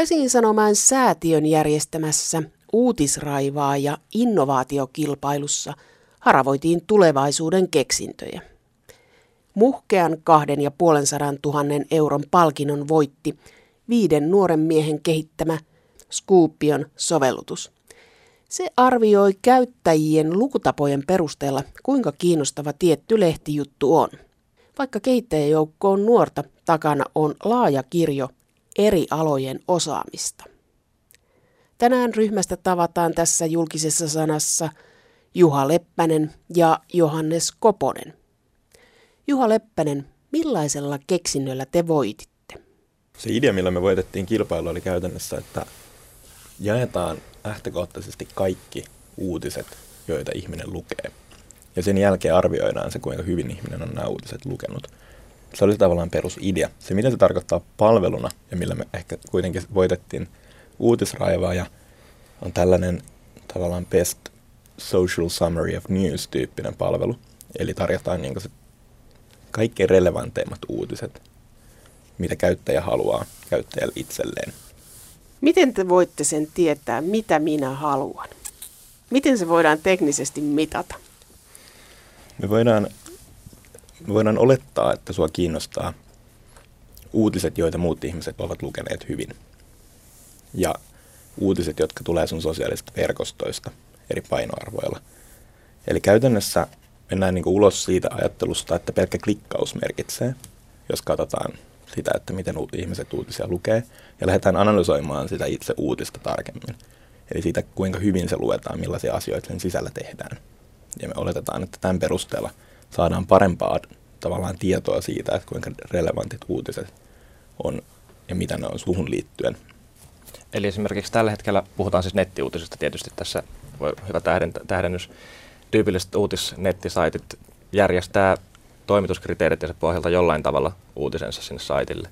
Helsingin Sanomaan säätiön järjestämässä uutisraivaa ja innovaatiokilpailussa haravoitiin tulevaisuuden keksintöjä. Muhkean kahden ja puolen sadan tuhannen euron palkinnon voitti viiden nuoren miehen kehittämä Scoopion sovellutus. Se arvioi käyttäjien lukutapojen perusteella, kuinka kiinnostava tietty lehtijuttu on. Vaikka kehittäjäjoukko on nuorta, takana on laaja kirjo eri alojen osaamista. Tänään ryhmästä tavataan tässä julkisessa sanassa Juha Leppänen ja Johannes Koponen. Juha Leppänen, millaisella keksinnöllä te voititte? Se idea, millä me voitettiin kilpailu, oli käytännössä, että jaetaan lähtökohtaisesti kaikki uutiset, joita ihminen lukee. Ja sen jälkeen arvioidaan se, kuinka hyvin ihminen on nämä uutiset lukenut. Se oli tavallaan perusidea. Se, mitä se tarkoittaa palveluna ja millä me ehkä kuitenkin voitettiin uutisraivaa ja on tällainen tavallaan best social summary of news tyyppinen palvelu. Eli tarjotaan niin se kaikkein relevanteimmat uutiset, mitä käyttäjä haluaa käyttäjälle itselleen. Miten te voitte sen tietää, mitä minä haluan? Miten se voidaan teknisesti mitata? Me voidaan, me voidaan olettaa, että sua kiinnostaa uutiset, joita muut ihmiset ovat lukeneet hyvin. Ja uutiset, jotka tulee sun sosiaalisista verkostoista eri painoarvoilla. Eli käytännössä mennään niin ulos siitä ajattelusta, että pelkkä klikkaus merkitsee, jos katsotaan sitä, että miten ihmiset uutisia lukee, ja lähdetään analysoimaan sitä itse uutista tarkemmin. Eli siitä, kuinka hyvin se luetaan, millaisia asioita sen sisällä tehdään. Ja me oletetaan, että tämän perusteella saadaan parempaa tavallaan tietoa siitä, että kuinka relevantit uutiset on ja mitä ne on suhun liittyen. Eli esimerkiksi tällä hetkellä puhutaan siis nettiuutisista tietysti tässä, voi hyvä tähdennys. Tyypilliset uutisnettisaitit järjestää toimituskriteerit ja se pohjalta jollain tavalla uutisensa sinne saitille.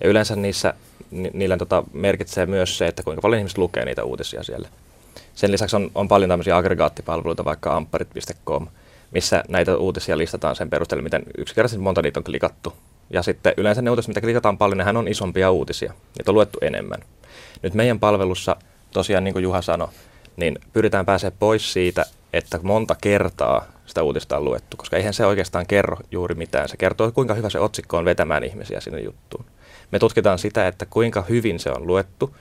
Ja yleensä niissä, ni, niillä tota, merkitsee myös se, että kuinka paljon ihmiset lukee niitä uutisia siellä. Sen lisäksi on, on paljon tämmöisiä aggregaattipalveluita, vaikka ampparit.com, missä näitä uutisia listataan sen perusteella, miten yksinkertaisesti monta niitä on klikattu. Ja sitten yleensä ne uutiset, mitä klikataan paljon, nehän on isompia uutisia. Niitä on luettu enemmän. Nyt meidän palvelussa, tosiaan niin kuin Juha sanoi, niin pyritään pääsemään pois siitä, että monta kertaa sitä uutista on luettu, koska eihän se oikeastaan kerro juuri mitään. Se kertoo, kuinka hyvä se otsikko on vetämään ihmisiä sinne juttuun. Me tutkitaan sitä, että kuinka hyvin se on luettu,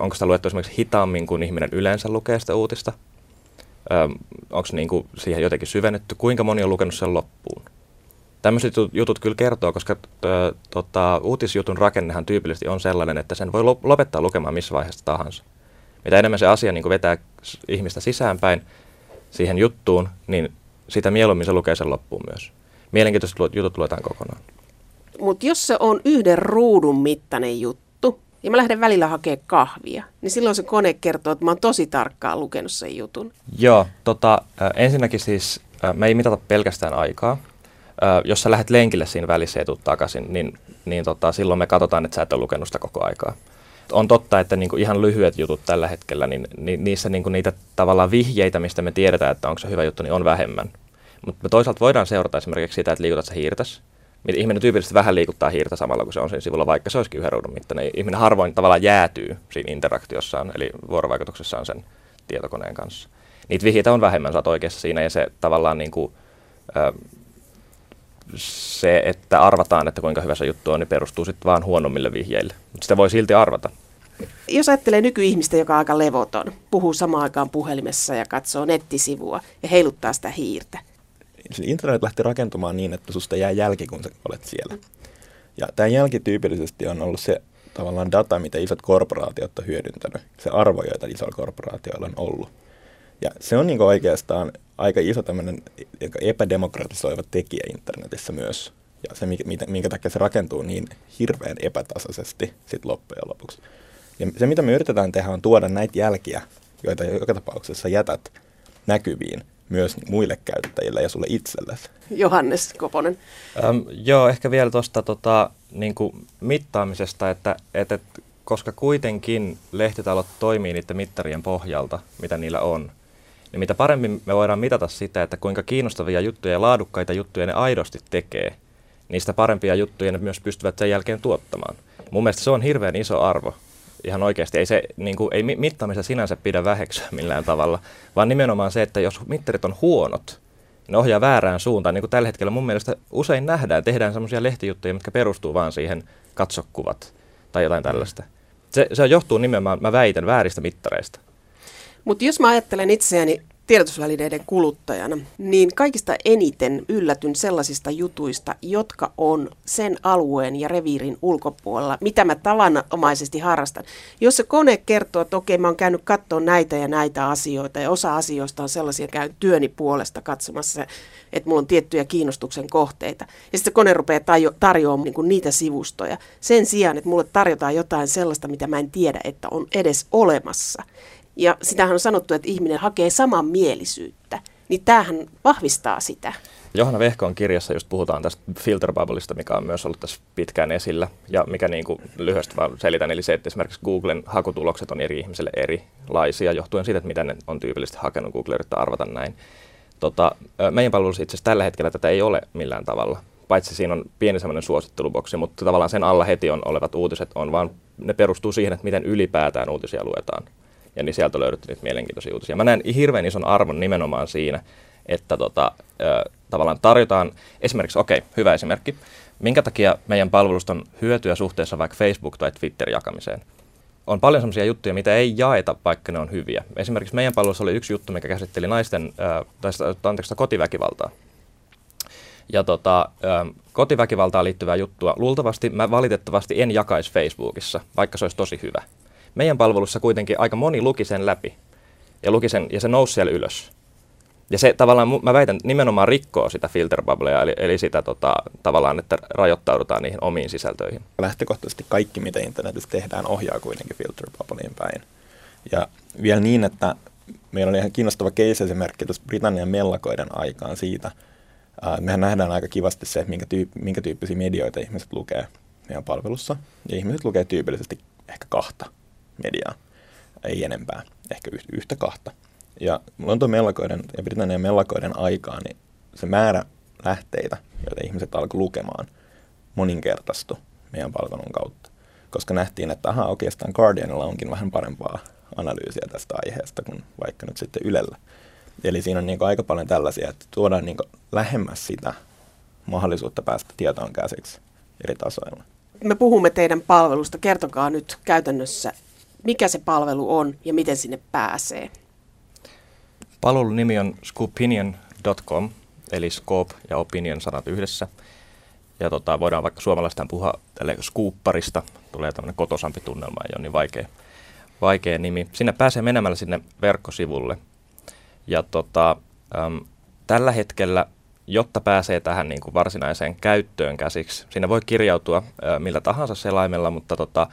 onko sitä luettu esimerkiksi hitaammin kuin ihminen yleensä lukee sitä uutista, onko niin kuin siihen jotenkin syvennetty, kuinka moni on lukenut sen loppuun. Tämmöiset jutut kyllä kertoo, koska tota, uutisjutun rakennehan tyypillisesti on sellainen, että sen voi lopettaa lukemaan missä vaiheessa tahansa. Mitä enemmän se asia niin vetää ihmistä sisäänpäin siihen juttuun, niin sitä mieluummin se lukee sen loppuun myös. Mielenkiintoiset jutut luetaan kokonaan. Mutta jos se on yhden ruudun mittainen juttu, ja mä lähden välillä hakemaan kahvia, niin silloin se kone kertoo, että mä oon tosi tarkkaan lukenut sen jutun. Joo, tota, ensinnäkin siis me ei mitata pelkästään aikaa. Jos sä lähdet lenkille siinä välissä ja takaisin, niin, niin tota, silloin me katsotaan, että sä et ole lukenut sitä koko aikaa. On totta, että niinku ihan lyhyet jutut tällä hetkellä, niin, niin niissä niinku niitä tavallaan vihjeitä, mistä me tiedetään, että onko se hyvä juttu, niin on vähemmän. Mutta me toisaalta voidaan seurata esimerkiksi sitä, että liikutat sä hiirtäs. Ihminen tyypillisesti vähän liikuttaa hiirtä samalla, kun se on siinä sivulla, vaikka se olisikin yhden ruudun mittainen. Ihminen harvoin tavallaan jäätyy siinä interaktiossaan, eli vuorovaikutuksessaan sen tietokoneen kanssa. Niitä vihjeitä on vähemmän, sä oikeassa siinä, ja se tavallaan niin kuin, se, että arvataan, että kuinka hyvä se juttu on, niin perustuu sitten vaan huonommille vihjeille. Mutta sitä voi silti arvata. Jos ajattelee nykyihmistä, joka on aika levoton, puhuu samaan aikaan puhelimessa ja katsoo nettisivua ja heiluttaa sitä hiirtä. Internet lähti rakentumaan niin, että susta jää jälki, kun sä olet siellä. Ja tämä jälki tyypillisesti on ollut se tavallaan data, mitä isot korporaatiot on hyödyntänyt. Se arvo, joita isoilla korporaatioilla on ollut. Ja se on niin oikeastaan aika iso tämmöinen epädemokratisoiva tekijä internetissä myös. Ja se, minkä takia se rakentuu niin hirveän epätasaisesti sit loppujen lopuksi. Ja se, mitä me yritetään tehdä, on tuoda näitä jälkiä, joita joka tapauksessa jätät näkyviin myös muille käyttäjille ja sulle itsellesi. Johannes Koponen. Ähm, joo, ehkä vielä tuosta tota, niin mittaamisesta, että, että koska kuitenkin lehtitalot toimii niiden mittarien pohjalta, mitä niillä on, niin mitä paremmin me voidaan mitata sitä, että kuinka kiinnostavia juttuja ja laadukkaita juttuja ne aidosti tekee, niistä parempia juttuja ne myös pystyvät sen jälkeen tuottamaan. Mun mielestä se on hirveän iso arvo ihan oikeasti. Ei, se, niin kuin, ei mittaamista sinänsä pidä väheksyä millään tavalla, vaan nimenomaan se, että jos mittarit on huonot, ne ohjaa väärään suuntaan. Niin kuin tällä hetkellä mun mielestä usein nähdään, tehdään semmoisia lehtijuttuja, mitkä perustuu vaan siihen katsokuvat tai jotain tällaista. Se, se johtuu nimenomaan, mä väitän, vääristä mittareista. Mutta jos mä ajattelen itseäni tiedotusvälineiden kuluttajana, niin kaikista eniten yllätyn sellaisista jutuista, jotka on sen alueen ja reviirin ulkopuolella, mitä mä tavanomaisesti harrastan. Jos se kone kertoo, että okei, mä oon käynyt katsoa näitä ja näitä asioita, ja osa asioista on sellaisia, käyn työni puolesta katsomassa, että mulla on tiettyjä kiinnostuksen kohteita. Ja sitten se kone rupeaa tarjo- tarjoamaan niinku niitä sivustoja. Sen sijaan, että mulle tarjotaan jotain sellaista, mitä mä en tiedä, että on edes olemassa – ja sitähän on sanottu, että ihminen hakee samanmielisyyttä. Niin tämähän vahvistaa sitä. Johanna Vehkon kirjassa just puhutaan tästä filterbubbleista, mikä on myös ollut tässä pitkään esillä. Ja mikä niin kuin lyhyesti vaan selitän, eli se, että esimerkiksi Googlen hakutulokset on eri ihmisille erilaisia, johtuen siitä, että miten ne on tyypillisesti hakenut. Google yrittää arvata näin. Tota, meidän palvelussa itse asiassa tällä hetkellä tätä ei ole millään tavalla. Paitsi siinä on pieni semmoinen suositteluboksi, mutta tavallaan sen alla heti on olevat uutiset on vaan, ne perustuu siihen, että miten ylipäätään uutisia luetaan ja niin sieltä on löydetty niitä mielenkiintoisia uutisia. Mä näen hirveän ison arvon nimenomaan siinä, että tota, ö, tavallaan tarjotaan esimerkiksi, okei, okay, hyvä esimerkki, minkä takia meidän palvelusta on hyötyä suhteessa vaikka Facebook- tai Twitter-jakamiseen. On paljon sellaisia juttuja, mitä ei jaeta, vaikka ne on hyviä. Esimerkiksi meidän palvelussa oli yksi juttu, mikä käsitteli naisten, ö, tai anteeksi, kotiväkivaltaa. Ja tota, kotiväkivaltaan liittyvää juttua luultavasti mä valitettavasti en jakaisi Facebookissa, vaikka se olisi tosi hyvä meidän palvelussa kuitenkin aika moni luki sen läpi ja, luki sen, ja se nousi siellä ylös. Ja se tavallaan, mä väitän, nimenomaan rikkoo sitä filterbubblea, eli, eli sitä tota, tavallaan, että rajoittaudutaan niihin omiin sisältöihin. Lähtökohtaisesti kaikki, mitä internetissä tehdään, ohjaa kuitenkin filterbubbleen päin. Ja vielä niin, että meillä oli ihan kiinnostava case-esimerkki tuossa Britannian mellakoiden aikaan siitä. Mehän nähdään aika kivasti se, minkä, tyyp- minkä tyyppisiä medioita ihmiset lukee meidän palvelussa. Ja ihmiset lukee tyypillisesti ehkä kahta mediaa, ei enempää, ehkä yhtä kahta. Ja Lontoon mellakoiden ja Britannian mellakoiden aikaan niin se määrä lähteitä, joita ihmiset alkoi lukemaan, moninkertaistui meidän palvelun kautta. Koska nähtiin, että aha, oikeastaan Guardianilla onkin vähän parempaa analyysiä tästä aiheesta kuin vaikka nyt sitten Ylellä. Eli siinä on niin aika paljon tällaisia, että tuodaan niin lähemmäs sitä mahdollisuutta päästä tietoon käsiksi eri tasoilla. Me puhumme teidän palvelusta. Kertokaa nyt käytännössä, mikä se palvelu on ja miten sinne pääsee? Palvelun nimi on scoopinion.com, eli scope ja opinion sanat yhdessä. Ja tota, voidaan vaikka suomalaistaan puhua tälle tulee tämmöinen kotosampi tunnelma, ei ole niin vaikea, vaikea nimi. Sinne pääsee menemällä sinne verkkosivulle. Ja tota, äm, tällä hetkellä, jotta pääsee tähän niin kuin varsinaiseen käyttöön käsiksi, siinä voi kirjautua ä, millä tahansa selaimella, mutta tota,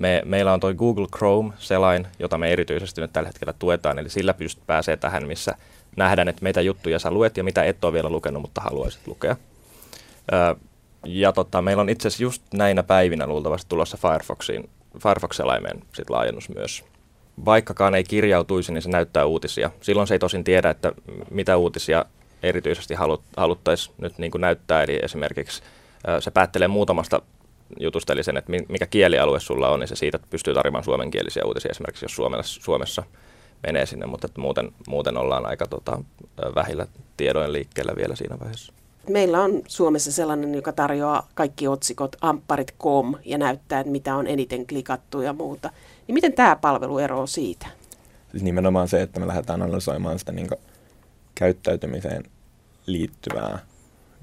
me, meillä on tuo Google Chrome-selain, jota me erityisesti nyt tällä hetkellä tuetaan, eli sillä pystyt pääsee tähän, missä nähdään, että mitä juttuja sä luet ja mitä et ole vielä lukenut, mutta haluaisit lukea. Ja tota, meillä on itse asiassa just näinä päivinä luultavasti tulossa Firefoxiin, Firefox-selaimeen sit laajennus myös. Vaikkakaan ei kirjautuisi, niin se näyttää uutisia. Silloin se ei tosin tiedä, että mitä uutisia erityisesti halut, haluttaisiin nyt niin kuin näyttää. Eli esimerkiksi se päättelee muutamasta jutusta, eli sen, että mikä kielialue sulla on, niin se siitä pystyy tarjoamaan suomenkielisiä uutisia esimerkiksi, jos Suomessa, Suomessa menee sinne, mutta että muuten, muuten ollaan aika tota, vähillä tiedoin liikkeellä vielä siinä vaiheessa. Meillä on Suomessa sellainen, joka tarjoaa kaikki otsikot ampparit.com ja näyttää, että mitä on eniten klikattu ja muuta. Niin miten tämä palvelu eroaa siitä? Siis nimenomaan se, että me lähdetään analysoimaan sitä niin käyttäytymiseen liittyvää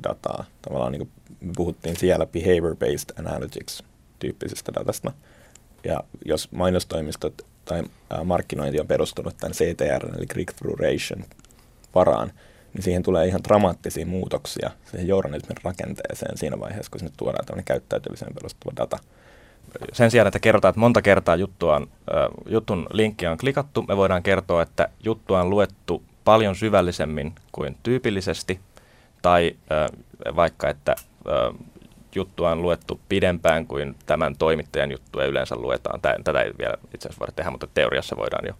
dataa. Tavallaan niin me puhuttiin siellä behavior-based analytics tyyppisestä datasta. Ja jos mainostoimistot tai markkinointi on perustunut tämän CTR, eli click-through ration varaan, niin siihen tulee ihan dramaattisia muutoksia siihen journalismin rakenteeseen siinä vaiheessa, kun sinne tuodaan tämmöinen käyttäytymiseen perustuva data. Sen sijaan, että kerrotaan, että monta kertaa juttua on, jutun linkki on klikattu, me voidaan kertoa, että juttua on luettu paljon syvällisemmin kuin tyypillisesti, tai vaikka, että juttua on luettu pidempään kuin tämän toimittajan juttuja yleensä luetaan. Tätä ei vielä itse asiassa voida tehdä, mutta teoriassa voidaan jo,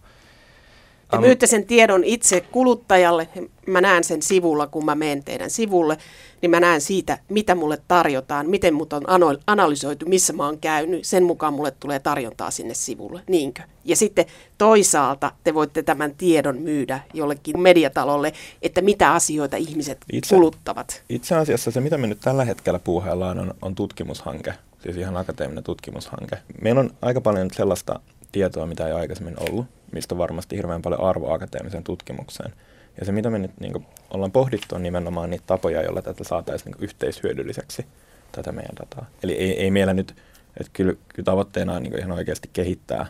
Te um, myytte sen tiedon itse kuluttajalle, mä näen sen sivulla, kun mä menen teidän sivulle, niin mä näen siitä, mitä mulle tarjotaan, miten mut on analysoitu, missä mä oon käynyt. Sen mukaan mulle tulee tarjontaa sinne sivulle, niinkö? Ja sitten toisaalta te voitte tämän tiedon myydä jollekin mediatalolle, että mitä asioita ihmiset itse, kuluttavat. Itse asiassa se, mitä me nyt tällä hetkellä puuhaillaan, on, on tutkimushanke, siis ihan akateeminen tutkimushanke. Meillä on aika paljon sellaista tietoa, mitä ei aikaisemmin ollut, mistä on varmasti hirveän paljon arvoa akateemiseen tutkimukseen. Ja se, mitä me nyt niin kuin, ollaan pohdittu, on nimenomaan niitä tapoja, joilla tätä saataisiin niin yhteishyödylliseksi, tätä meidän dataa. Eli ei, ei meillä nyt, että kyllä, kyllä tavoitteena on niin ihan oikeasti kehittää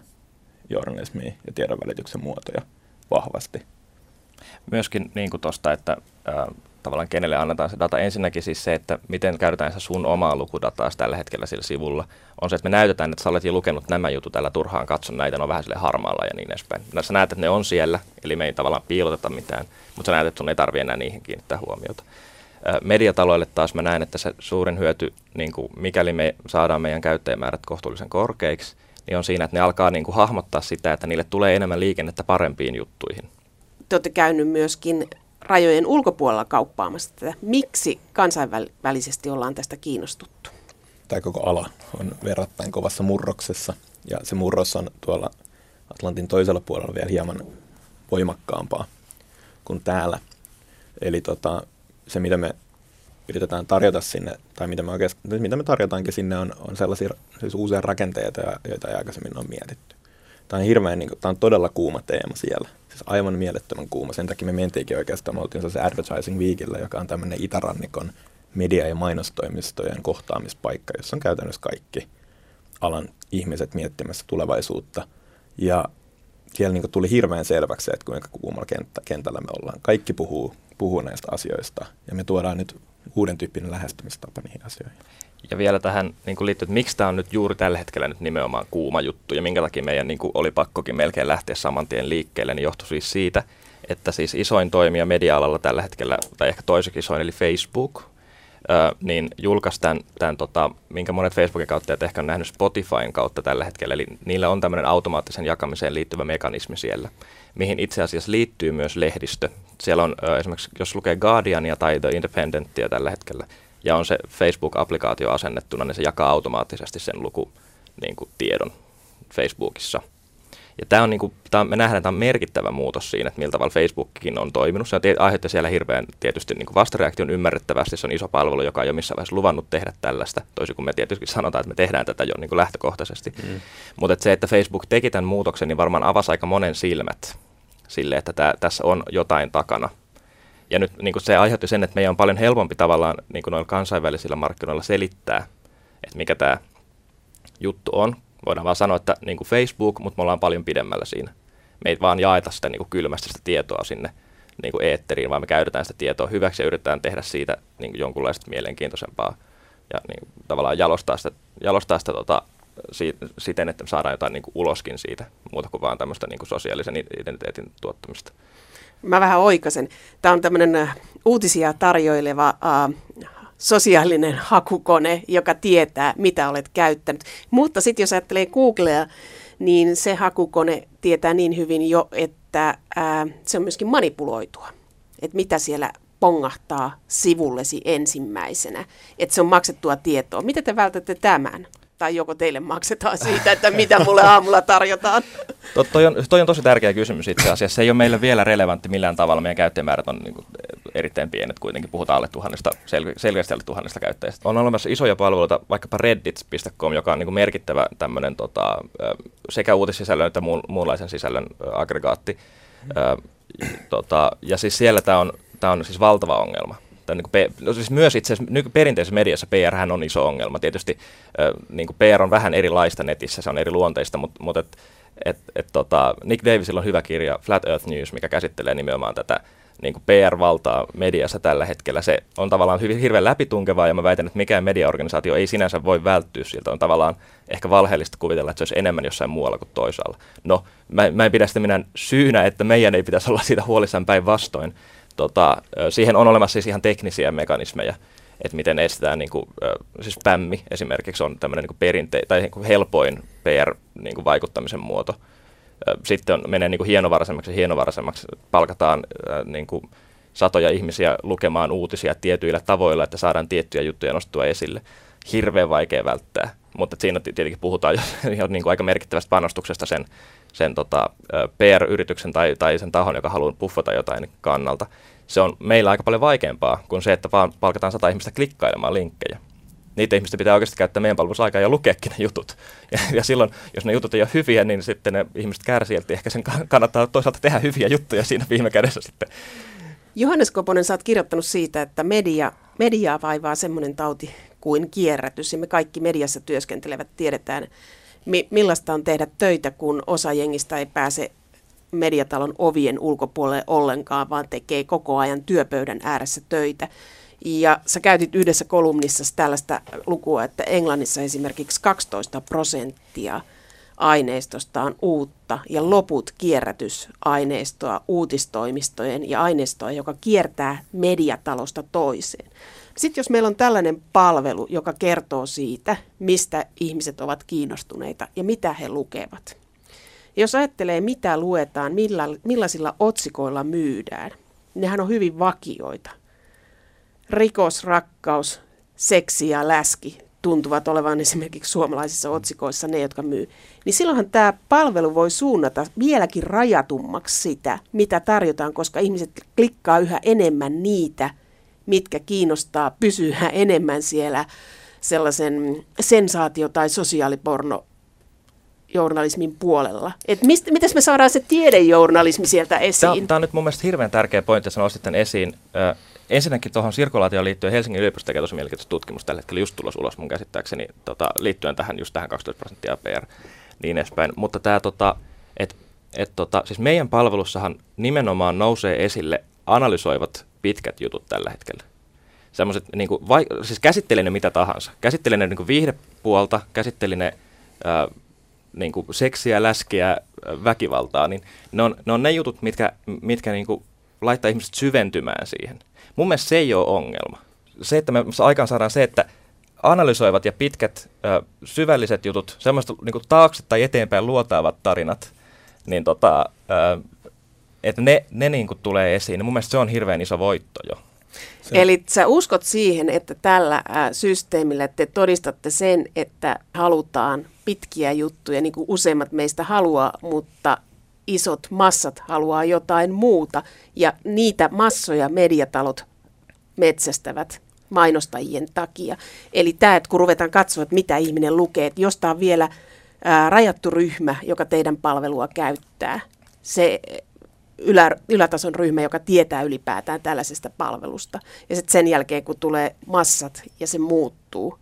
journalismia ja tiedonvälityksen muotoja vahvasti. Myöskin niin tuosta, että äh, tavallaan kenelle annetaan se data. Ensinnäkin siis se, että miten käytetään se sun omaa lukudataa tällä hetkellä sillä sivulla, on se, että me näytetään, että sä olet jo lukenut nämä jutut tällä turhaan, katson näitä, ne on vähän sille harmaalla ja niin edespäin. No, sä näet, että ne on siellä, eli me ei tavallaan piiloteta mitään, mutta sä näet, että sun ei tarvitse enää niihin kiinnittää huomiota. Mediataloille taas mä näen, että se suurin hyöty, niin kuin mikäli me saadaan meidän käyttäjämäärät kohtuullisen korkeiksi, niin on siinä, että ne alkaa niin kuin hahmottaa sitä, että niille tulee enemmän liikennettä parempiin juttuihin. Te olette käynyt myöskin rajojen ulkopuolella kauppaamassa tätä. Miksi kansainvälisesti ollaan tästä kiinnostuttu? Tämä koko ala on verrattain kovassa murroksessa ja se murros on tuolla Atlantin toisella puolella vielä hieman voimakkaampaa kuin täällä. Eli tota, se, mitä me yritetään tarjota sinne, tai mitä me, oikeastaan, mitä me tarjotaankin sinne, on, on sellaisia siis uusia rakenteita, joita ei aikaisemmin ole mietitty. Tämä on hirveän, niin kuin, tämä on todella kuuma teema siellä. Siis aivan mielettömän kuuma. Sen takia me mentiinkin oikeastaan, me oltiin se Advertising Weekillä, joka on tämmöinen itärannikon media- ja mainostoimistojen kohtaamispaikka, jossa on käytännössä kaikki alan ihmiset miettimässä tulevaisuutta. Ja siellä niin tuli hirveän selväksi että kuinka kuumalla kenttä, kentällä me ollaan. Kaikki puhuu, puhuu näistä asioista ja me tuodaan nyt uuden tyyppinen lähestymistapa niihin asioihin. Ja vielä tähän niin kuin liittyy, että miksi tämä on nyt juuri tällä hetkellä nyt nimenomaan kuuma juttu ja minkä takia meidän niin kuin oli pakkokin melkein lähteä saman tien liikkeelle, niin johtui siis siitä, että siis isoin toimija media-alalla tällä hetkellä, tai ehkä toiseksi isoin, eli Facebook, ö, niin julkaisi tämän, tämän tota, minkä monet Facebookin kautta ehkä on nähnyt Spotifyn kautta tällä hetkellä, eli niillä on tämmöinen automaattisen jakamiseen liittyvä mekanismi siellä, mihin itse asiassa liittyy myös lehdistö. Siellä on esimerkiksi, jos lukee Guardiania tai The Independentia tällä hetkellä, ja on se Facebook-applikaatio asennettuna, niin se jakaa automaattisesti sen luku niin kuin, tiedon Facebookissa. Ja tämä on, niin kuin, tämä, me nähdään, tämä on merkittävä muutos siinä, että millä tavalla Facebookkin on toiminut. Se on aiheutti siellä hirveän tietysti niin vastareaktion ymmärrettävästi. Se on iso palvelu, joka ei ole missään vaiheessa luvannut tehdä tällaista, toisin kuin me tietysti sanotaan, että me tehdään tätä jo niin kuin lähtökohtaisesti. Mm. Mutta se, että Facebook teki tämän muutoksen, niin varmaan avasi aika monen silmät sille, että tämä, tässä on jotain takana. Ja nyt niin kuin se aiheutti sen, että meidän on paljon helpompi tavallaan niin kuin noilla kansainvälisillä markkinoilla selittää, että mikä tämä juttu on. Voidaan vaan sanoa, että niin kuin Facebook, mutta me ollaan paljon pidemmällä siinä. Me ei vaan jaeta sitä niin kuin kylmästä sitä tietoa sinne niin kuin eetteriin, vaan me käytetään sitä tietoa hyväksi ja yritetään tehdä siitä niin kuin jonkunlaista mielenkiintoisempaa ja niin kuin, tavallaan jalostaa sitä, jalostaa sitä tota, si, siten, että me saadaan jotain niin kuin uloskin siitä, muuta kuin vaan tämmöistä niin kuin sosiaalisen identiteetin tuottamista. Mä vähän oikasen. Tämä on tämmöinen äh, uutisia tarjoileva äh, sosiaalinen hakukone, joka tietää, mitä olet käyttänyt. Mutta sitten jos ajattelee Googlea, niin se hakukone tietää niin hyvin jo, että äh, se on myöskin manipuloitua. Että mitä siellä pongahtaa sivullesi ensimmäisenä. Että se on maksettua tietoa. Miten te vältätte tämän? Tai joko teille maksetaan siitä, että mitä mulle aamulla tarjotaan? To, toi, on, toi on tosi tärkeä kysymys itse asiassa. Se ei ole meille vielä relevantti millään tavalla. Meidän käyttäjämäärät on niin kuin, erittäin pienet, kuitenkin puhutaan alle tuhannesta, sel, selkeästi alle tuhannesta käyttäjästä. On olemassa isoja palveluita, vaikkapa reddit.com, joka on niin kuin merkittävä tämmöinen tota, sekä uutissisällön että muun, muunlaisen sisällön aggregaatti. Mm. Tota, ja siis siellä tämä on, tämä on siis valtava ongelma tai niin kuin, no siis myös itse asiassa perinteisessä mediassa PR on iso ongelma. Tietysti niin kuin PR on vähän erilaista netissä, se on eri luonteista, mutta, mutta et, et, et, tota, Nick Davisilla on hyvä kirja Flat Earth News, mikä käsittelee nimenomaan tätä niin kuin PR-valtaa mediassa tällä hetkellä. Se on tavallaan hyvin, hirveän läpitunkevaa ja mä väitän, että mikään mediaorganisaatio ei sinänsä voi välttyä siltä. On tavallaan ehkä valheellista kuvitella, että se olisi enemmän jossain muualla kuin toisaalla. No, mä, mä en pidä sitä minä syynä, että meidän ei pitäisi olla siitä huolissaan päinvastoin tota, siihen on olemassa siis ihan teknisiä mekanismeja, että miten estetään, niin kuin, siis spämmi esimerkiksi on tämmöinen niin perinte- tai niin kuin helpoin PR-vaikuttamisen niin muoto. sitten on, menee niin kuin hienovaraisemmaksi ja hienovaraisemmaksi, palkataan niin kuin satoja ihmisiä lukemaan uutisia tietyillä tavoilla, että saadaan tiettyjä juttuja nostua esille. Hirveän vaikea välttää, mutta siinä tietenkin puhutaan jo, jo niin kuin aika merkittävästä panostuksesta sen, sen tota, PR-yrityksen tai, tai sen tahon, joka haluaa puffata jotain kannalta. Se on meillä aika paljon vaikeampaa kuin se, että vaan palkataan sata ihmistä klikkailemaan linkkejä niitä ihmistä pitää oikeasti käyttää meidän palvelussa aikaa ja lukeekin ne jutut. Ja, ja silloin, jos ne jutut ei ole hyviä, niin sitten ne ihmiset kärsii, että ehkä sen kannattaa toisaalta tehdä hyviä juttuja siinä viime kädessä sitten. Johannes Koponen, sä oot kirjoittanut siitä, että media, mediaa vaivaa semmoinen tauti kuin kierrätys. Ja me kaikki mediassa työskentelevät tiedetään, mi- millaista on tehdä töitä, kun osa jengistä ei pääse mediatalon ovien ulkopuolelle ollenkaan, vaan tekee koko ajan työpöydän ääressä töitä. Ja sä käytit yhdessä kolumnissa tällaista lukua, että Englannissa esimerkiksi 12 prosenttia aineistosta on uutta ja loput kierrätysaineistoa uutistoimistojen ja aineistoa, joka kiertää mediatalosta toiseen. Sitten jos meillä on tällainen palvelu, joka kertoo siitä, mistä ihmiset ovat kiinnostuneita ja mitä he lukevat. Jos ajattelee, mitä luetaan, milla, millaisilla otsikoilla myydään, nehän on hyvin vakioita rikos, rakkaus, seksi ja läski tuntuvat olevan esimerkiksi suomalaisissa otsikoissa ne, jotka myy, niin silloinhan tämä palvelu voi suunnata vieläkin rajatummaksi sitä, mitä tarjotaan, koska ihmiset klikkaa yhä enemmän niitä, mitkä kiinnostaa pysyä enemmän siellä sellaisen sensaatio- tai sosiaaliporno journalismin puolella. Et mistä, mitäs me saadaan se tiedejournalismi sieltä esiin? Tämä, on nyt mun mielestä hirveän tärkeä pointti, että nostit tämän esiin. Ensinnäkin tuohon sirkulaatioon liittyen Helsingin yliopisto tekee tosi mielenkiintoista tutkimusta tällä hetkellä just tulos ulos mun käsittääkseni tota, liittyen tähän just tähän 12 prosenttia PR niin edespäin. Mutta tämä tota, että et tota, siis meidän palvelussahan nimenomaan nousee esille analysoivat pitkät jutut tällä hetkellä. Semmoiset, niin kuin, vai, siis käsittelee ne mitä tahansa. Käsittelee ne niin kuin viihdepuolta, käsittelee ne ää, niin kuin seksiä, läskiä, väkivaltaa, niin ne on ne, on ne jutut, mitkä, mitkä niin kuin laittaa ihmiset syventymään siihen. Mun mielestä se ei ole ongelma. Se, että me aikaan saadaan se, että analysoivat ja pitkät ö, syvälliset jutut, semmoista niin taakse tai eteenpäin luotaavat tarinat, niin tota, ö, että ne, ne niin kuin tulee esiin. Mun mielestä se on hirveän iso voitto jo. Se. Eli sä uskot siihen, että tällä ä, systeemillä te todistatte sen, että halutaan pitkiä juttuja, niin kuin useimmat meistä haluaa, mutta isot massat haluaa jotain muuta. Ja niitä massoja mediatalot metsästävät mainostajien takia. Eli tämä, että kun ruvetaan katsoa, että mitä ihminen lukee, että jos tämä on vielä ää, rajattu ryhmä, joka teidän palvelua käyttää, se ylä, ylätason ryhmä, joka tietää ylipäätään tällaisesta palvelusta. Ja sitten sen jälkeen, kun tulee massat ja se muuttuu,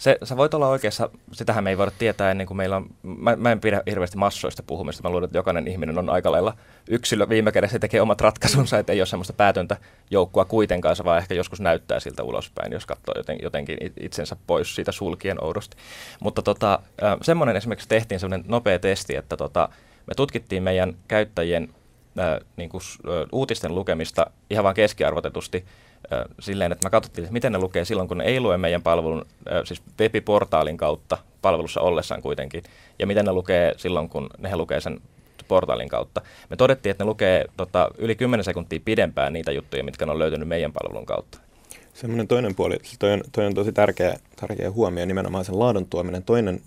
se, sä voit olla oikeassa, sitähän me ei voida tietää ennen kuin meillä on, mä, mä en pidä hirveästi massoista puhumista, mä luulen, että jokainen ihminen on aika lailla yksilö viime kädessä tekee omat ratkaisunsa, että ei ole semmoista päätöntä joukkua kuitenkaan, vaan ehkä joskus näyttää siltä ulospäin, jos katsoo joten, jotenkin itsensä pois siitä sulkien oudosti. Mutta tota, semmoinen esimerkiksi tehtiin semmoinen nopea testi, että tota, me tutkittiin meidän käyttäjien niin kuin, uutisten lukemista ihan vain keskiarvotetusti silleen, että mä katsottiin, että miten ne lukee silloin, kun ne ei lue meidän palvelun, siis webiportaalin kautta palvelussa ollessaan kuitenkin, ja miten ne lukee silloin, kun ne lukee sen portaalin kautta. Me todettiin, että ne lukee tota, yli 10 sekuntia pidempään niitä juttuja, mitkä on löytynyt meidän palvelun kautta. Semmoinen toinen puoli, toi on, toi on tosi tärkeä, tärkeä huomio, nimenomaan sen laadun tuominen. Toinen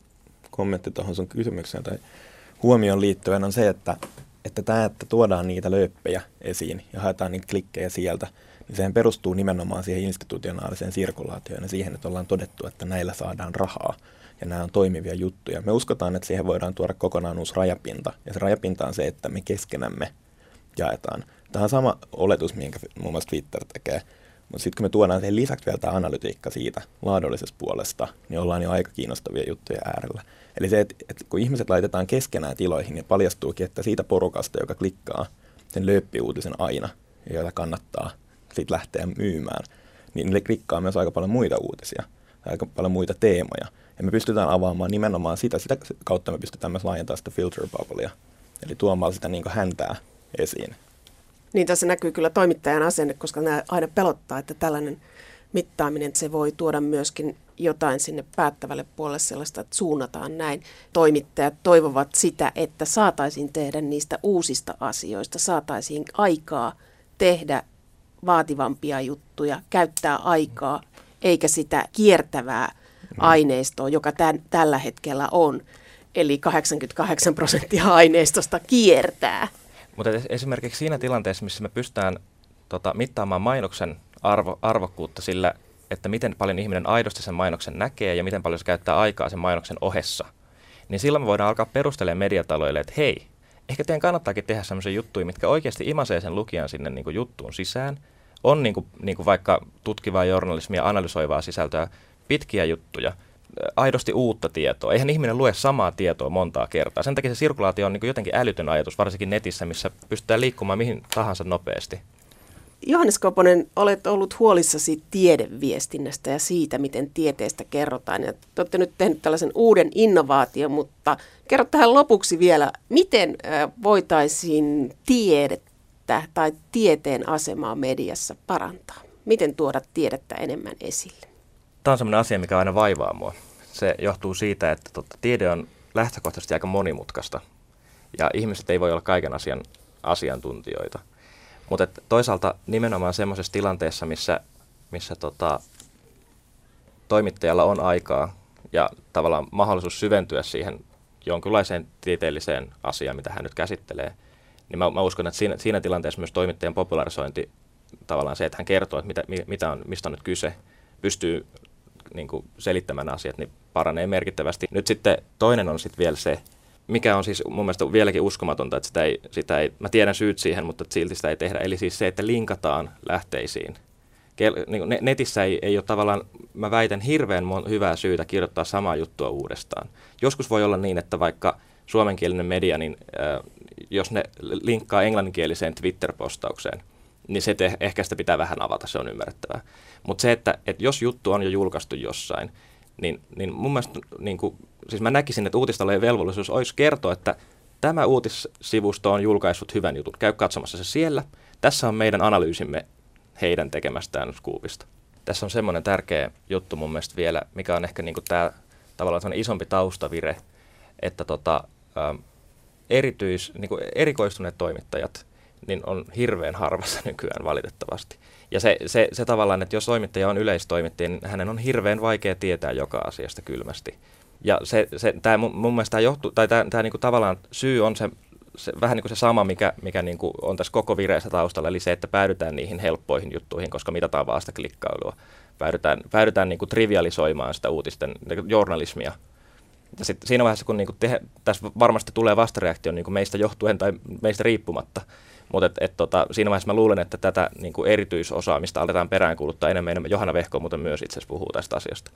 kommentti tuohon sun kysymykseen tai huomioon liittyen on se, että, että tämä, että tuodaan niitä lööppejä esiin ja haetaan niitä klikkejä sieltä, niin sehän perustuu nimenomaan siihen institutionaaliseen sirkulaatioon ja siihen, että ollaan todettu, että näillä saadaan rahaa ja nämä on toimivia juttuja. Me uskotaan, että siihen voidaan tuoda kokonaan uusi rajapinta ja se rajapinta on se, että me keskenämme jaetaan. Tämä on sama oletus, minkä muun muassa Twitter tekee, mutta sitten kun me tuodaan siihen lisäksi vielä tämä analytiikka siitä laadullisesta puolesta, niin ollaan jo aika kiinnostavia juttuja äärellä. Eli se, että, että kun ihmiset laitetaan keskenään tiloihin, niin paljastuukin, että siitä porukasta, joka klikkaa sen lööppiuutisen aina, ja jota kannattaa sit lähteä myymään, niin ne klikkaa myös aika paljon muita uutisia, aika paljon muita teemoja. Ja me pystytään avaamaan nimenomaan sitä, sitä kautta me pystytään myös laajentamaan sitä filter bubblea, eli tuomaan sitä niin häntää esiin. Niin tässä näkyy kyllä toimittajan asenne, koska nämä aina pelottaa, että tällainen mittaaminen, se voi tuoda myöskin jotain sinne päättävälle puolelle sellaista, että suunnataan näin. Toimittajat toivovat sitä, että saataisiin tehdä niistä uusista asioista, saataisiin aikaa tehdä vaativampia juttuja, käyttää aikaa, eikä sitä kiertävää mm. aineistoa, joka tämän, tällä hetkellä on. Eli 88 prosenttia aineistosta kiertää. Mutta esimerkiksi siinä tilanteessa, missä me pystytään tota, mittaamaan mainoksen arvo, arvokkuutta sillä, että miten paljon ihminen aidosti sen mainoksen näkee ja miten paljon se käyttää aikaa sen mainoksen ohessa, niin silloin me voidaan alkaa perustelemaan mediataloille, että hei, ehkä teidän kannattaakin tehdä sellaisia juttuja, mitkä oikeasti imasee sen lukijan sinne niin kuin juttuun sisään. On niin kuin, niin kuin vaikka tutkivaa journalismia, analysoivaa sisältöä, pitkiä juttuja, aidosti uutta tietoa. Eihän ihminen lue samaa tietoa montaa kertaa. Sen takia se sirkulaatio on niin jotenkin älytön ajatus, varsinkin netissä, missä pystytään liikkumaan mihin tahansa nopeasti. Johannes Koponen, olet ollut huolissasi tiedeviestinnästä ja siitä, miten tieteestä kerrotaan. Ja te olette nyt tehnyt tällaisen uuden innovaation, mutta kerro tähän lopuksi vielä, miten voitaisiin tiedettä tai tieteen asemaa mediassa parantaa? Miten tuoda tiedettä enemmän esille? Tämä on sellainen asia, mikä aina vaivaa mua. Se johtuu siitä, että totta, tiede on lähtökohtaisesti aika monimutkaista ja ihmiset ei voi olla kaiken asian asiantuntijoita – mutta toisaalta nimenomaan semmoisessa tilanteessa, missä, missä tota, toimittajalla on aikaa ja tavallaan mahdollisuus syventyä siihen jonkinlaiseen tieteelliseen asiaan, mitä hän nyt käsittelee, niin mä, mä uskon, että siinä, siinä tilanteessa myös toimittajan popularisointi, tavallaan se, että hän kertoo, että mitä, mitä on, mistä on nyt kyse, pystyy niin kuin selittämään asiat, niin paranee merkittävästi. Nyt sitten toinen on sitten vielä se, mikä on siis mun mielestä vieläkin uskomatonta, että sitä ei, sitä ei, mä tiedän syyt siihen, mutta silti sitä ei tehdä. Eli siis se, että linkataan lähteisiin. Kel, niin netissä ei, ei ole tavallaan, mä väitän, hirveän mon, hyvää syytä kirjoittaa samaa juttua uudestaan. Joskus voi olla niin, että vaikka suomenkielinen media, niin äh, jos ne linkkaa englanninkieliseen Twitter-postaukseen, niin se te, ehkä sitä pitää vähän avata, se on ymmärrettävää. Mutta se, että, että jos juttu on jo julkaistu jossain, niin, niin mun mielestä niin kuin, siis mä näkisin, että uutistalojen velvollisuus olisi kertoa, että tämä uutissivusto on julkaissut hyvän jutun. Käy katsomassa se siellä. Tässä on meidän analyysimme heidän tekemästään skuupista. Tässä on semmoinen tärkeä juttu mun mielestä vielä, mikä on ehkä niin tämä tavallaan isompi taustavire, että tota, ä, erityis, kuin erikoistuneet toimittajat niin on hirveän harvassa nykyään valitettavasti. Ja se, se, se tavallaan, että jos toimittaja on yleistoimittaja, niin hänen on hirveän vaikea tietää joka asiasta kylmästi. Ja se, se, tämä mun, mun mielestä tämä johtuu, tai tämä, tämä niinku tavallaan syy on se, se vähän niin kuin se sama, mikä, mikä niin kuin on tässä koko vireessä taustalla, eli se, että päädytään niihin helppoihin juttuihin, koska mitataan vaan sitä klikkailua. Päädytään, päädytään niin kuin trivialisoimaan sitä uutisten niin journalismia. Ja sitten siinä vaiheessa, kun niin kuin te, tässä varmasti tulee vastareaktio niin kuin meistä johtuen tai meistä riippumatta, mutta et, et, tota, siinä vaiheessa mä luulen, että tätä niin kuin erityisosaamista aletaan peräänkuuluttaa enemmän. Johanna Vehko muuten myös itse asiassa puhuu tästä asiasta.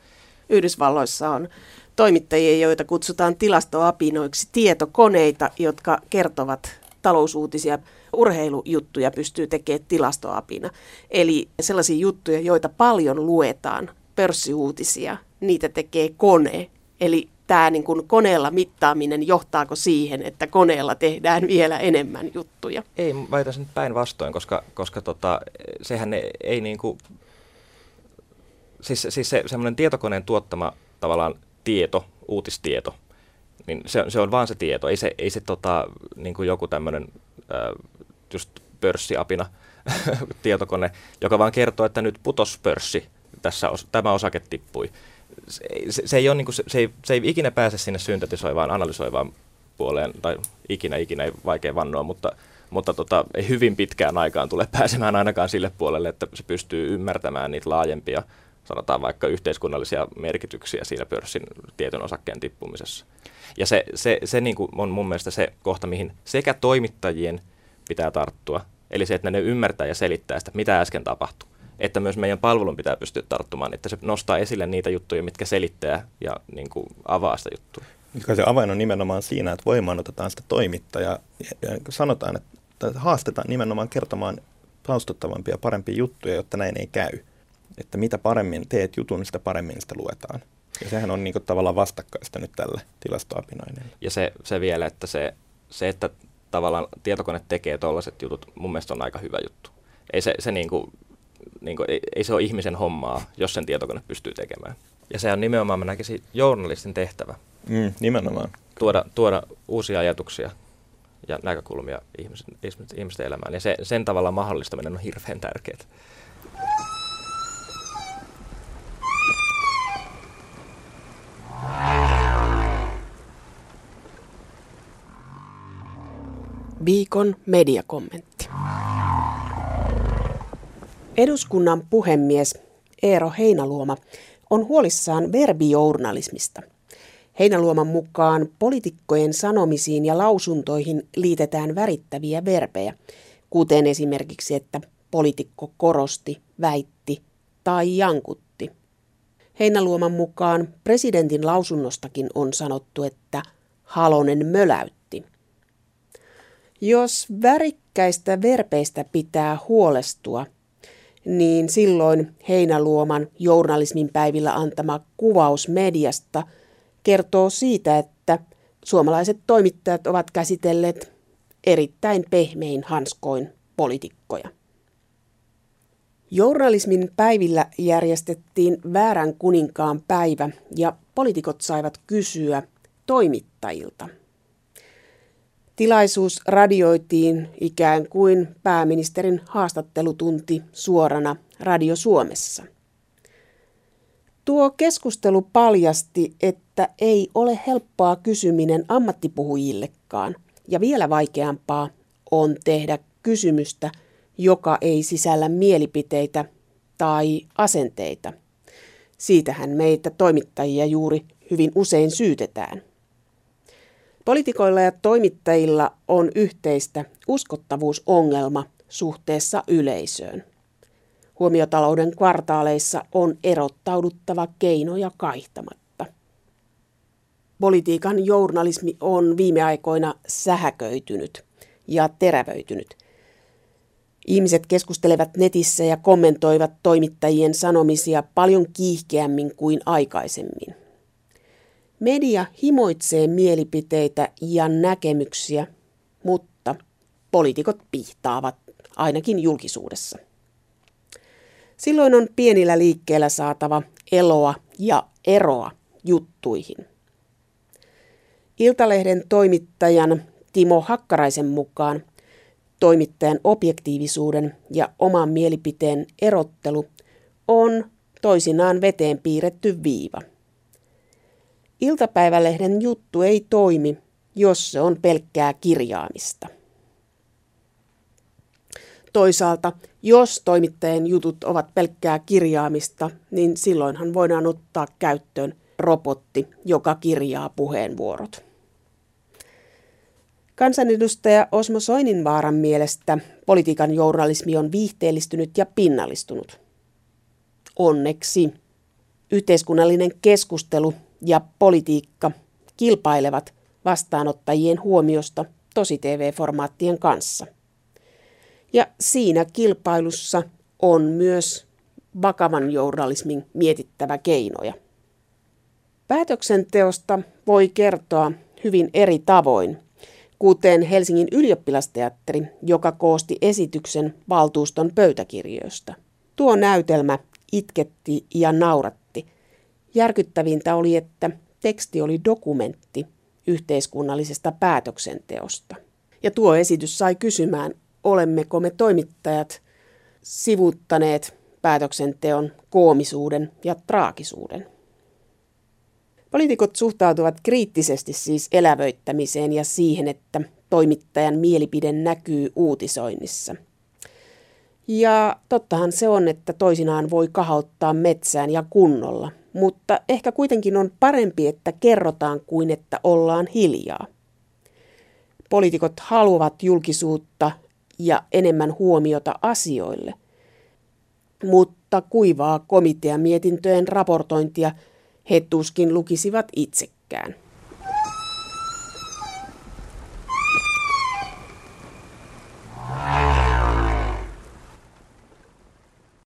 Yhdysvalloissa on toimittajia, joita kutsutaan tilastoapinoiksi, tietokoneita, jotka kertovat talousuutisia, urheilujuttuja pystyy tekemään tilastoapina. Eli sellaisia juttuja, joita paljon luetaan, pörssiuutisia, niitä tekee kone. Eli tämä niin kuin koneella mittaaminen, johtaako siihen, että koneella tehdään vielä enemmän juttuja? Ei, väitäisin nyt päinvastoin, koska, koska tota, sehän ei, ei niin kuin, siis, siis se semmoinen tietokoneen tuottama tavallaan tieto, uutistieto, niin se, se on vaan se tieto, ei se, ei se tota, niin kuin joku tämmöinen just pörssiapina tietokone, joka vaan kertoo, että nyt putos pörssi, tässä os, tämä osake tippui. Se, se, ei ole, niin kuin, se, se, ei, se ei ikinä pääse sinne syntetisoivaan, analysoivaan puoleen, tai ikinä, ikinä ei vaikea vannoa, mutta, mutta tota, ei hyvin pitkään aikaan tule pääsemään ainakaan sille puolelle, että se pystyy ymmärtämään niitä laajempia, sanotaan vaikka yhteiskunnallisia merkityksiä siinä pörssin tietyn osakkeen tippumisessa. Ja se, se, se niin kuin on mun mielestä se kohta, mihin sekä toimittajien pitää tarttua, eli se, että ne ymmärtää ja selittää sitä, mitä äsken tapahtui että myös meidän palvelun pitää pystyä tarttumaan, että se nostaa esille niitä juttuja, mitkä selittää ja niin kuin avaa sitä juttua. Se avain on nimenomaan siinä, että voimaanotetaan sitä toimittajaa ja sanotaan, että haastetaan nimenomaan kertomaan taustattavampia ja parempia juttuja, jotta näin ei käy. Että mitä paremmin teet jutun, sitä paremmin sitä luetaan. Ja sehän on niin kuin tavallaan vastakkaista nyt tällä tilastoapinoinnilla. Ja se, se vielä, että se, se, että tavallaan tietokone tekee tuollaiset jutut, mun mielestä on aika hyvä juttu. Ei se, se niin kuin, niin kuin, ei, ei se ole ihmisen hommaa, jos sen tietokone pystyy tekemään. Ja se on nimenomaan, mä näkisin, journalistin tehtävä. Mm, nimenomaan. Tuoda, tuoda uusia ajatuksia ja näkökulmia ihmisten, ihmisten elämään. Ja se, sen tavalla mahdollistaminen on hirveän tärkeää. Viikon mediakommentti. Eduskunnan puhemies Eero Heinaluoma on huolissaan verbijournalismista. Heinaluoman mukaan poliitikkojen sanomisiin ja lausuntoihin liitetään värittäviä verbejä, kuten esimerkiksi, että poliitikko korosti, väitti tai jankutti. Heinaluoman mukaan presidentin lausunnostakin on sanottu, että Halonen möläytti. Jos värikkäistä verpeistä pitää huolestua – niin silloin Heinäluoman journalismin päivillä antama kuvaus mediasta kertoo siitä, että suomalaiset toimittajat ovat käsitelleet erittäin pehmein hanskoin poliitikkoja. Journalismin päivillä järjestettiin väärän kuninkaan päivä ja poliitikot saivat kysyä toimittajilta – Tilaisuus radioitiin ikään kuin pääministerin haastattelutunti suorana Radio Suomessa. Tuo keskustelu paljasti, että ei ole helppoa kysyminen ammattipuhujillekaan, ja vielä vaikeampaa on tehdä kysymystä, joka ei sisällä mielipiteitä tai asenteita. Siitähän meitä toimittajia juuri hyvin usein syytetään. Poliitikoilla ja toimittajilla on yhteistä uskottavuusongelma suhteessa yleisöön. Huomiotalouden kvartaaleissa on erottauduttava keinoja kaihtamatta. Politiikan journalismi on viime aikoina sähköitynyt ja terävöitynyt. Ihmiset keskustelevat netissä ja kommentoivat toimittajien sanomisia paljon kiihkeämmin kuin aikaisemmin. Media himoitsee mielipiteitä ja näkemyksiä, mutta poliitikot pihtaavat ainakin julkisuudessa. Silloin on pienillä liikkeellä saatava eloa ja eroa juttuihin. Iltalehden toimittajan Timo Hakkaraisen mukaan toimittajan objektiivisuuden ja oman mielipiteen erottelu on toisinaan veteen piirretty viiva – Iltapäivälehden juttu ei toimi, jos se on pelkkää kirjaamista. Toisaalta, jos toimittajien jutut ovat pelkkää kirjaamista, niin silloinhan voidaan ottaa käyttöön robotti, joka kirjaa puheenvuorot. Kansanedustaja Osmo Soininvaaran mielestä politiikan journalismi on viihteellistynyt ja pinnallistunut. Onneksi yhteiskunnallinen keskustelu ja politiikka kilpailevat vastaanottajien huomiosta tosi-TV-formaattien kanssa. Ja siinä kilpailussa on myös vakavan journalismin mietittävä keinoja. Päätöksenteosta voi kertoa hyvin eri tavoin, kuten Helsingin ylioppilasteatteri, joka koosti esityksen valtuuston pöytäkirjoista. Tuo näytelmä itketti ja nauratti Järkyttävintä oli, että teksti oli dokumentti yhteiskunnallisesta päätöksenteosta. Ja tuo esitys sai kysymään, olemmeko me toimittajat sivuttaneet päätöksenteon koomisuuden ja traagisuuden. Poliitikot suhtautuvat kriittisesti siis elävöittämiseen ja siihen, että toimittajan mielipide näkyy uutisoinnissa. Ja tottahan se on, että toisinaan voi kahauttaa metsään ja kunnolla, mutta ehkä kuitenkin on parempi, että kerrotaan kuin että ollaan hiljaa. Poliitikot haluavat julkisuutta ja enemmän huomiota asioille, mutta kuivaa komiteamietintöjen raportointia he tuskin lukisivat itsekään.